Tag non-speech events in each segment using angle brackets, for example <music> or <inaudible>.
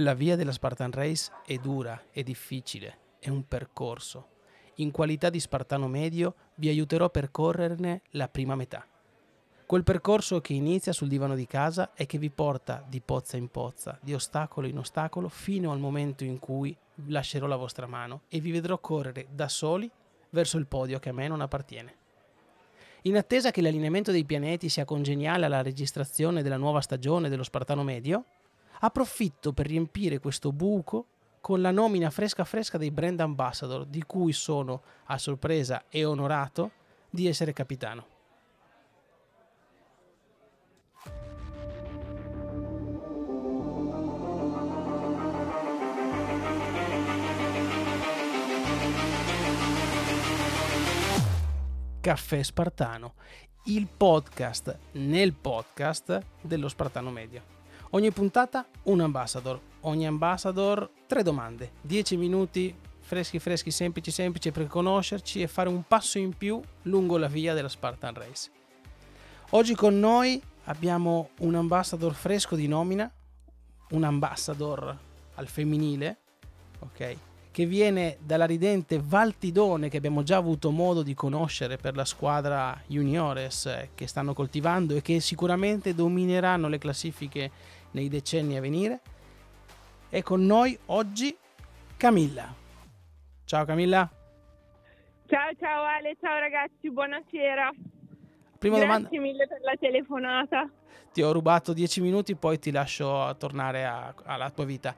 La via della Spartan Race è dura, è difficile, è un percorso. In qualità di spartano medio vi aiuterò a percorrerne la prima metà. Quel percorso che inizia sul divano di casa e che vi porta di pozza in pozza, di ostacolo in ostacolo, fino al momento in cui lascerò la vostra mano e vi vedrò correre da soli verso il podio che a me non appartiene. In attesa che l'allineamento dei pianeti sia congeniale alla registrazione della nuova stagione dello Spartano Medio, approfitto per riempire questo buco con la nomina fresca fresca dei brand ambassador, di cui sono a sorpresa e onorato di essere capitano. Caffè Spartano, il podcast nel podcast dello Spartano Medio. Ogni puntata un ambassador, ogni ambassador tre domande, 10 minuti freschi freschi, semplici semplici per conoscerci e fare un passo in più lungo la via della Spartan Race. Oggi con noi abbiamo un ambassador fresco di nomina, un ambassador al femminile, ok? che viene dalla ridente Valtidone che abbiamo già avuto modo di conoscere per la squadra juniores eh, che stanno coltivando e che sicuramente domineranno le classifiche nei decenni a venire. E con noi oggi Camilla. Ciao Camilla. Ciao ciao Ale, ciao ragazzi, buonasera. Prima Grazie domanda. mille per la telefonata. Ti ho rubato 10 minuti, poi ti lascio tornare a- alla tua vita.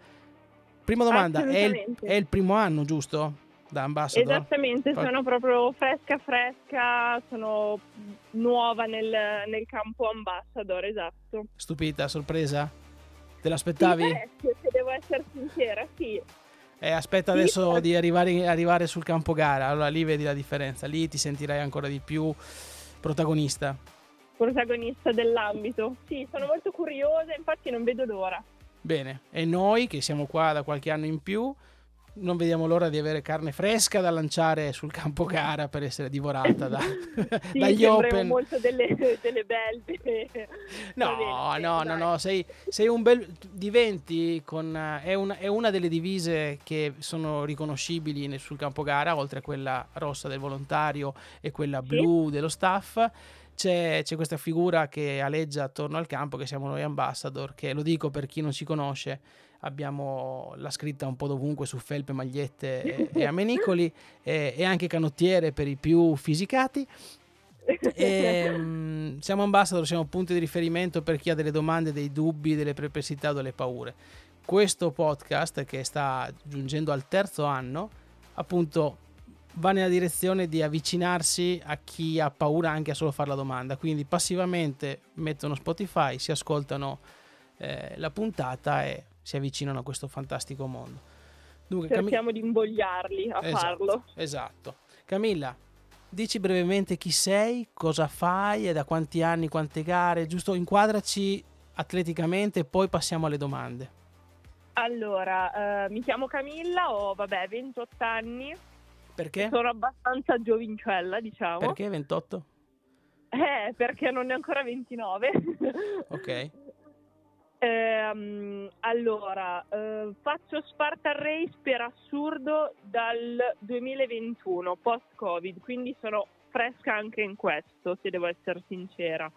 Prima domanda, è il, è il primo anno, giusto? Da ambassador? Esattamente, sono proprio fresca fresca, sono nuova nel, nel campo ambassador, esatto. Stupita, sorpresa? Te Sì, l'aspettavi? parecchio, se devo essere sincera, sì. Eh, aspetta Sì, adesso certo. di arrivare, arrivare sul campo gara, allora lì vedi la differenza, lì ti sentirai ancora di più protagonista. Protagonista dell'ambito. Sì, sono molto curiosa, infatti non vedo l'ora. Bene, e noi che siamo qua da qualche anno in più, non vediamo l'ora di avere carne fresca da lanciare sul campo gara per essere divorata da- <laughs> Sì, <laughs> dagli open. molto delle, delle belve. <laughs> No, bene, no, no, no, sei, sei un bel... diventi con... È una, è una delle divise che sono riconoscibili nel- sul campo gara, oltre a quella rossa del volontario e quella Sì. blu dello staff. C'è, c'è questa figura che aleggia attorno al campo, che siamo noi ambassador, che lo dico per chi non ci conosce, abbiamo la scritta un po' dovunque su felpe, magliette e, e amenicoli, e, e anche canottiere per i più fisicati. <laughs> E, mm, siamo ambassador, siamo punti di riferimento per chi ha delle domande, dei dubbi, delle perplessità o delle paure. Questo podcast, che sta giungendo al terzo anno, appunto va nella direzione di avvicinarsi a chi ha paura anche a solo fare la domanda. Quindi passivamente mettono Spotify, si ascoltano eh, la puntata e si avvicinano a questo fantastico mondo. Dunque, Cerchiamo di invogliarli a Esatto, farlo. Esatto. Camilla, dici brevemente chi sei, cosa fai e da quanti anni, quante gare, giusto inquadraci atleticamente e poi passiamo alle domande. Allora, eh, mi chiamo Camilla, ho vabbè 28 anni, Perché? sono abbastanza giovincella, diciamo. Perché 28? Eh, perché non ne ho ancora 29. Ok. <laughs> Ehm, allora, eh, faccio Spartan Race per assurdo dal 2021, post-Covid, quindi sono fresca anche in questo, se devo essere sincera.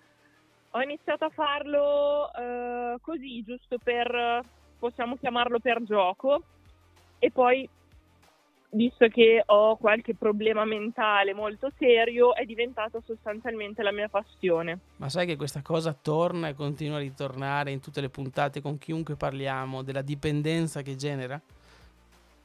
Ho iniziato a farlo eh, così, giusto per, possiamo chiamarlo per gioco, e poi, visto che ho qualche problema mentale molto serio, è diventato sostanzialmente la mia passione. Ma sai che questa cosa torna e continua a ritornare in tutte le puntate con chiunque parliamo della dipendenza che genera?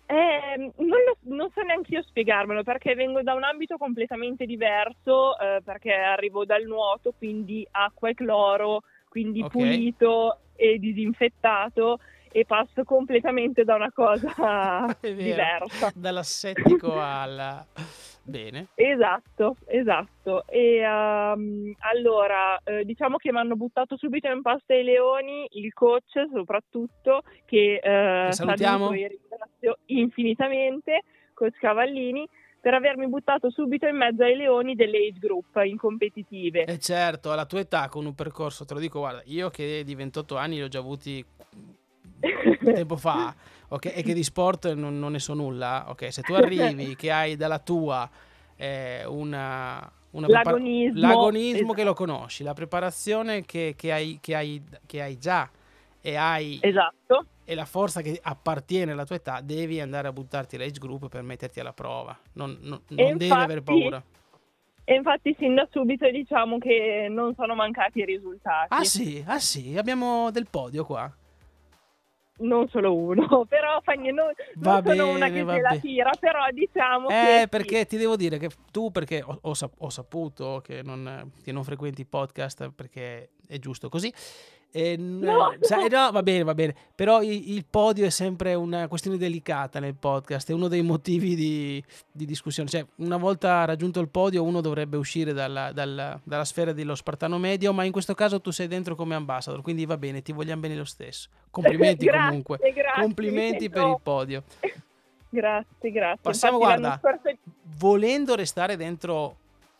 Eh, non, lo- non so neanche io spiegarmelo perché vengo da un ambito completamente diverso, eh, perché arrivo dal nuoto, quindi acqua e cloro, quindi Ok. pulito e disinfettato e passo completamente da una cosa <laughs> vero. diversa. Dall'assettico al... Bene. Esatto, esatto. E ehm, allora, eh, diciamo che mi hanno buttato subito in pasta ai leoni, il coach soprattutto, che, eh, salutiamo. e ringrazio infinitamente, coach Cavallini, per avermi buttato subito in mezzo ai leoni delle age group in competitive. E certo, alla tua età con un percorso, te lo dico, guarda, io che di 28 anni li ho già avuti tempo fa, ok, e che di sport non, non ne so nulla, ok, se tu arrivi che hai dalla tua eh, una, una prepar- L'agonismo. l'agonismo Esatto. che lo conosci, la preparazione che, che hai, che, hai, che hai già e hai Esatto. e la forza che appartiene alla tua età, devi andare a buttarti l'age group per metterti alla prova. Non, non- non E devi infatti- avere paura. E infatti sin da subito diciamo che non sono mancati i risultati. Ah sì, ah sì, abbiamo del podio qua. Non solo uno, <laughs> però fa niente, non, Va non sono una bene, che va se la tira, però diciamo che... Eh, sì. perché ti devo dire che tu, perché ho, ho ho saputo che non, che non frequenti i podcast perché è giusto così. E, n- No, eh, sai- no. no, va bene, va bene. Però i- il, podio è sempre una questione delicata nel podcast, è uno dei motivi di, di discussione. Cioè, una volta raggiunto il podio, uno dovrebbe uscire dalla, dalla- dalla sfera dello Spartano Medio, ma in questo caso tu sei dentro come ambassador, quindi va bene, ti vogliamo bene lo stesso. Complimenti <laughs> Grazie, comunque. grazie, Complimenti per il podio. <laughs> Grazie, grazie. Passiamo, Infatti, guarda. scorso- volendo restare dentro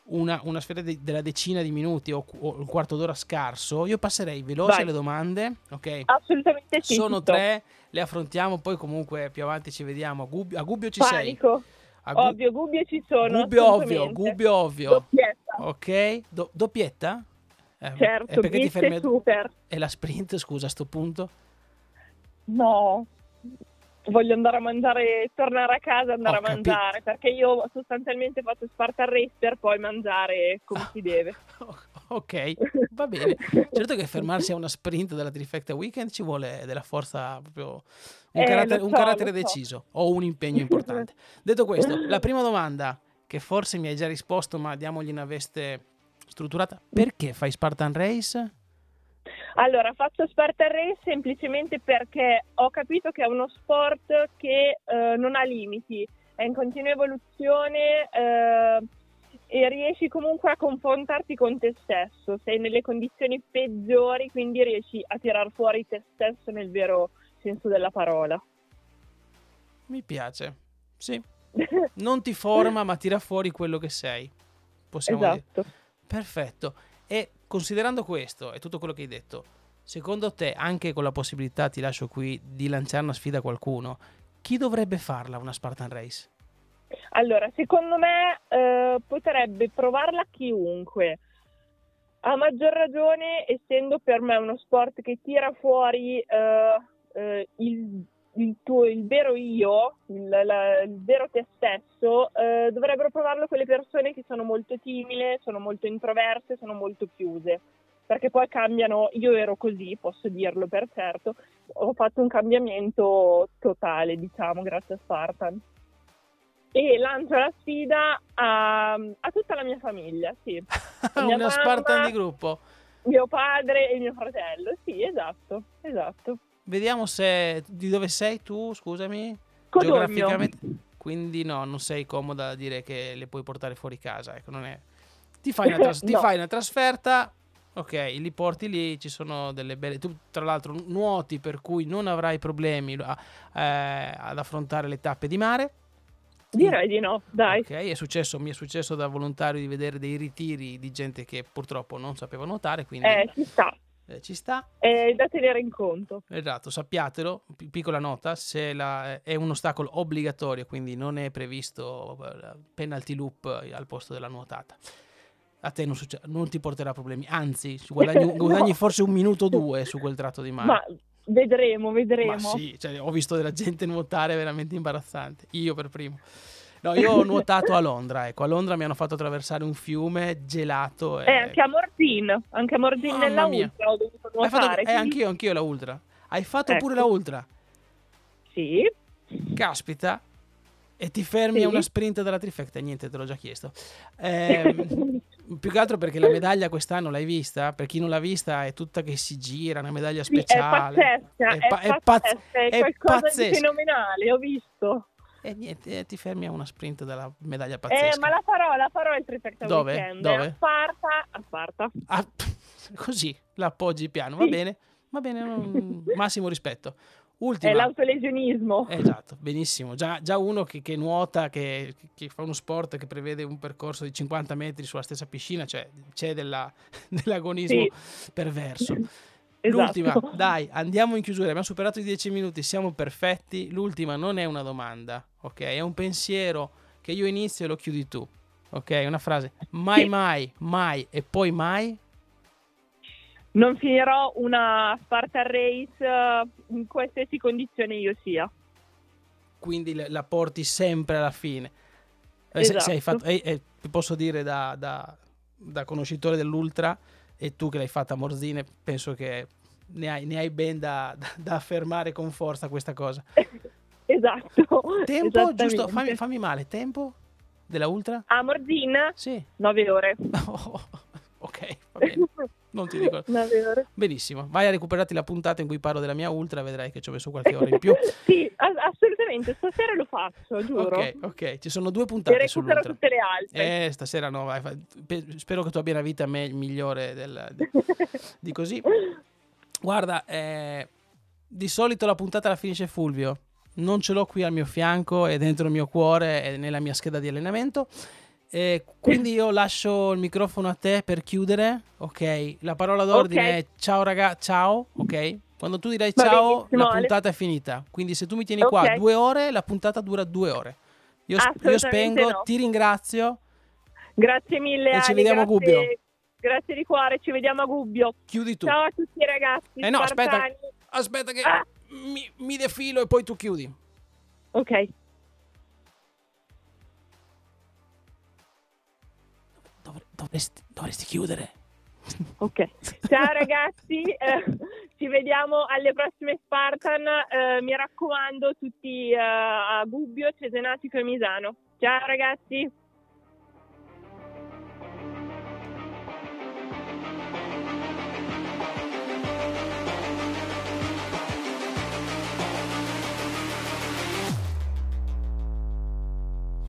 una, una sfera di- della decina di minuti o, o il quarto d'ora scarso, io passerei veloce Vai. le domande, ok? Assolutamente sì. Sono tutto. tre, le affrontiamo, poi comunque più avanti ci vediamo. A Gubbio, a Gubbio ci sei? Panico. A Gu- Ovvio, Gubbio ci sono. Gubbio ovvio. Gubbio ovvio. Doppietta. Ok, Do- doppietta? Eh, Certo, perché ti fermi super. E la sprint, scusa, a sto punto? No. Voglio andare a mangiare, tornare a casa e andare Ho a capito. mangiare, perché io sostanzialmente faccio Spartan Race per poi mangiare come si deve. <laughs> ok, va bene. Certo che fermarsi a una sprint della Trifecta Weekend ci vuole della forza proprio un, Eh, carattere, lo un so, carattere lo so. deciso o un impegno <laughs> importante. Detto questo, <laughs> la prima domanda che forse mi hai già risposto, ma diamogli una veste strutturata, perché fai Spartan Race? Allora, faccio Spartan Race semplicemente perché ho capito che è uno sport che eh, non ha limiti, è in continua evoluzione eh, e riesci comunque a confrontarti con te stesso. Sei nelle condizioni peggiori, quindi riesci a tirar fuori te stesso nel vero senso della parola. Mi piace. Sì, <laughs> non ti forma, ma tira fuori quello che sei. Possiamo dire. esatto. Perfetto. E considerando questo e tutto quello che hai detto, secondo te, anche con la possibilità, ti lascio qui, di lanciare una sfida a qualcuno, chi dovrebbe farla una Spartan Race? Allora, secondo me eh, potrebbe provarla chiunque. A maggior ragione, essendo per me uno sport che tira fuori eh, eh, il, il tuo, il vero io, il, la- il vero te stesso, eh, dovrebbero provarlo quelle persone che sono molto timide, sono molto introverse, sono molto chiuse. Perché poi cambiano, io ero così, posso dirlo per certo, ho fatto un cambiamento totale, diciamo, grazie a Spartan e lancio la sfida a, a tutta la mia famiglia, sì. <laughs> Mia una Spartan mamma- di gruppo. Mio padre e mio fratello, sì, esatto, esatto. Vediamo se di dove sei tu, scusami. Codogno. Quindi no, non sei comoda a dire che le puoi portare fuori casa, ecco, non è ti fai una, <laughs> tras- ti No. fai una trasferta, ok, li porti lì, ci sono delle belle... Tu tra l'altro nuoti per cui non avrai problemi a- eh, ad affrontare le tappe di mare. Direi di no, dai. Ok, è successo, mi è successo da volontario di vedere dei ritiri di gente che purtroppo non sapeva nuotare, quindi Eh, ci sta, eh, ci sta. è da tenere in conto. Esatto, sappiatelo, pi- piccola nota, se la- è un ostacolo obbligatorio, quindi non è previsto eh, penalty loop eh, al posto della nuotata. A te non, succe- non ti porterà problemi, anzi, guadagni, <laughs> No. guadagni forse un minuto o due su quel tratto di mare. Ma vedremo, vedremo. Ma sì, cioè, ho visto della gente nuotare veramente imbarazzante, io per primo. No, io ho nuotato a Londra, ecco, a Londra mi hanno fatto attraversare un fiume gelato. Eh, anche a Morzin, anche a Mamma nella mia. Ultra ho dovuto Hai fatto- nuotare. eh, anch'io, anch'io la ultra. Hai fatto pure Ecco. la ultra. Sì, Caspita. E ti fermi Sì. a una sprint della trifecta? Niente, te l'ho già chiesto. <laughs> Ehm, più che altro perché la medaglia quest'anno l'hai vista? Per chi non l'ha vista è tutta che si gira, una medaglia Sì, è speciale. pazzesca, è, pa- è pazzesca, pazz- è è qualcosa pazzesca. di fenomenale, ho visto. E niente, eh, ti fermi a una sprint della medaglia Eh, pazzesca. ma la farò, la farò il Trifecta Dove? Weekend. Dove? A Sparta, a Sparta. Ah, <laughs> così, l'appoggi piano, va Sì. bene? Va bene, non- <laughs> massimo rispetto. È Ultima. l'autolesionismo. Esatto, benissimo. Già, già uno che, che nuota, che, che fa uno sport che prevede un percorso di 50 metri sulla stessa piscina, cioè c'è della- <laughs> dell'agonismo perverso. L'ultima, Esatto. <laughs> dai, andiamo in chiusura. Abbiamo superato i 10 minuti, siamo perfetti. L'ultima non è una domanda, ok? È un pensiero che io inizio e lo chiudi tu, ok? Una frase. Mai, Sì. mai, mai e poi mai. Non finirò una Spartan Race eh, in qualsiasi condizione io sia. Quindi la porti sempre alla fine. Eh, se- se hai Esatto. fatto- eh, eh, ti posso dire da, da- da conoscitore dell'Ultra e tu che l'hai fatta a Morzine, penso che ne hai, ne hai ben da, da- da affermare con forza questa cosa. <laughs> esatto. Tempo, giusto? Fammi, fammi male, tempo della Ultra? A Morzin Sì. 9 ore. <laughs> ok, va bene. <laughs> Non ti dico. 9 ore. Benissimo, vai a recuperarti la puntata in cui parlo della mia Ultra, vedrai che ci ho messo qualche ora in più. <laughs> sì, assolutamente, stasera lo faccio, giuro. Ok, ok, ci sono due E puntate recupero sull'Ultra. tutte le altre. Eh, stasera no, vai, spero che tu abbia una vita me- migliore del- de- <laughs> di così. Guarda, eh, di solito la puntata la finisce Fulvio. Non ce l'ho qui al mio fianco, è dentro il mio cuore, è nella mia scheda di allenamento. E quindi io lascio il microfono a te per chiudere. Ok, la parola d'ordine Ok. è ciao raga, ciao. Ok, quando tu dirai ciao, la puntata è finita. Quindi se tu mi tieni qua Ok. due ore, la puntata dura due ore. Io, io spengo, no. ti ringrazio. Grazie mille, E ci Ale, vediamo a grazie- Gubbio. Grazie di cuore, ci vediamo a Gubbio. Chiudi tu. Ciao a tutti ragazzi. Eh no, aspetta. Aspetta che Ah. mi, mi defilo e poi tu chiudi. Ok. Dovresti, dovresti chiudere. Ok, ciao ragazzi, <laughs> eh, ci vediamo alle prossime Spartan. eh, mi raccomando, tutti eh, a Gubbio, Cesenatico e Misano. Ciao ragazzi.